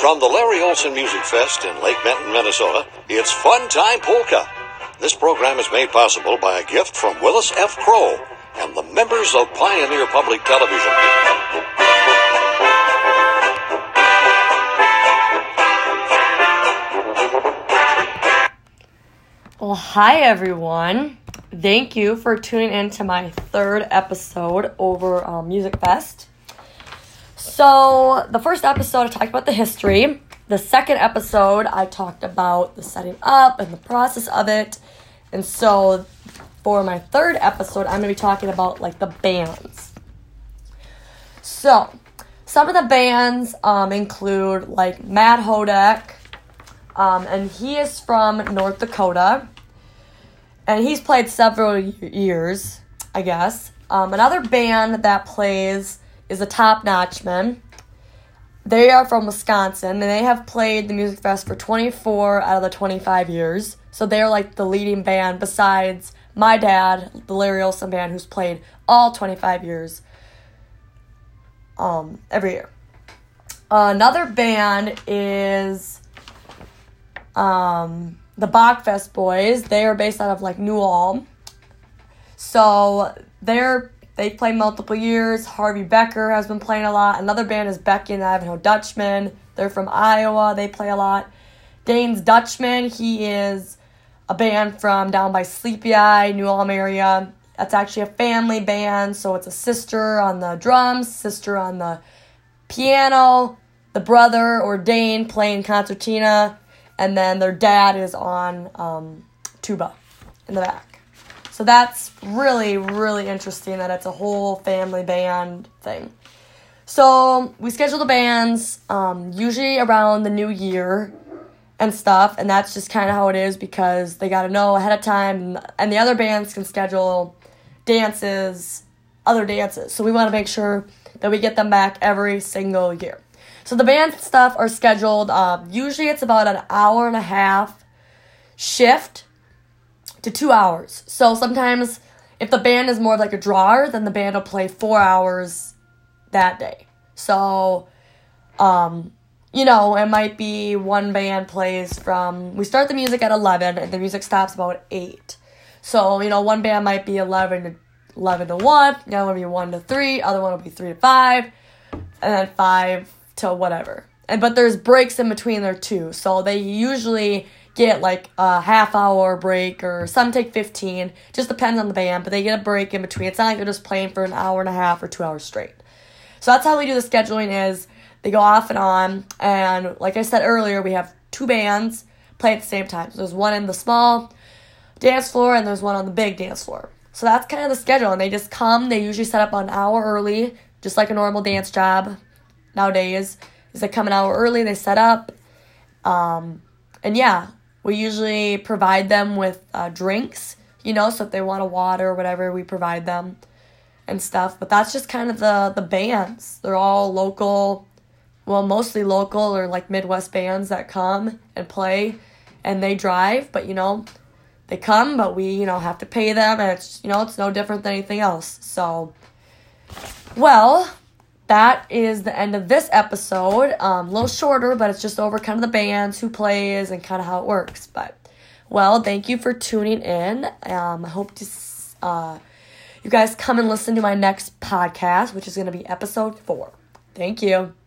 From the Larry Olson Music Fest in Lake Benton, Minnesota, it's Fun Time Polka. This program is made possible by a gift from Willis F. Crow and the members of Pioneer Public Television. Well, hi everyone. Thank you for tuning in to my third episode over um, Music Fest. So, the first episode I talked about the history. The second episode I talked about the setting up and the process of it. And so, for my third episode, I'm going to be talking about like the bands. So, some of the bands um, include like Matt Hodak, um, and he is from North Dakota and he's played several years, I guess. Um, another band that plays is a Top Notchmen. They are from Wisconsin, and they have played the Music Fest for 24 out of the 25 years. So they're like the leading band besides my dad, the Larry Olson band, who's played all 25 years um, every year. another band is um, the Bachfest boys. They are based out of like New Ulm. So they're they play multiple years. Harvey Becker has been playing a lot. Another band is Becky and Ivanhoe Dutchman. They're from Iowa. They play a lot. Dane's Dutchman. He is a band from down by Sleepy Eye, New Ulm area. That's actually a family band. So it's a sister on the drums, sister on the piano, the brother or Dane playing concertina, and then their dad is on um, tuba in the back. So that's really, really interesting that it's a whole family band thing. So we schedule the bands um, usually around the new year and stuff, and that's just kind of how it is because they got to know ahead of time, and the other bands can schedule dances, other dances. So we want to make sure that we get them back every single year. So the band stuff are scheduled. Um, usually it's about an hour and a half shift to two hours. So sometimes if the band is more like a drawer, then the band will play four hours that day. So, um, you know, it might be one band plays from, we start the music at 11 and the music stops about 8. So, you know, one band might be 11 to 11 to 1, the other one will be 1 to 3, other one will be 3 to 5, and then 5 to whatever. And but there's breaks in between there too. So they usually get like a half hour break or some take 15. Just depends on the band, but they get a break in between. It's not like they're just playing for an hour and a half or 2 hours straight. So that's how we do the scheduling is they go off and on and like I said earlier, we have two bands play at the same time. So there's one in the small dance floor and there's one on the big dance floor. So that's kind of the schedule and they just come, they usually set up an hour early, just like a normal dance job nowadays is they come an hour early, they set up. Um, and yeah, we usually provide them with uh, drinks, you know, so if they want a water or whatever, we provide them and stuff. But that's just kind of the, the bands. They're all local, well, mostly local or like Midwest bands that come and play and they drive, but you know, they come, but we, you know, have to pay them and it's, you know, it's no different than anything else. So, well, that is the end of this episode. Um, a little shorter, but it's just over kind of the bands, who plays, and kind of how it works. But, well, thank you for tuning in. Um, I hope to uh, you guys come and listen to my next podcast, which is going to be episode four. Thank you.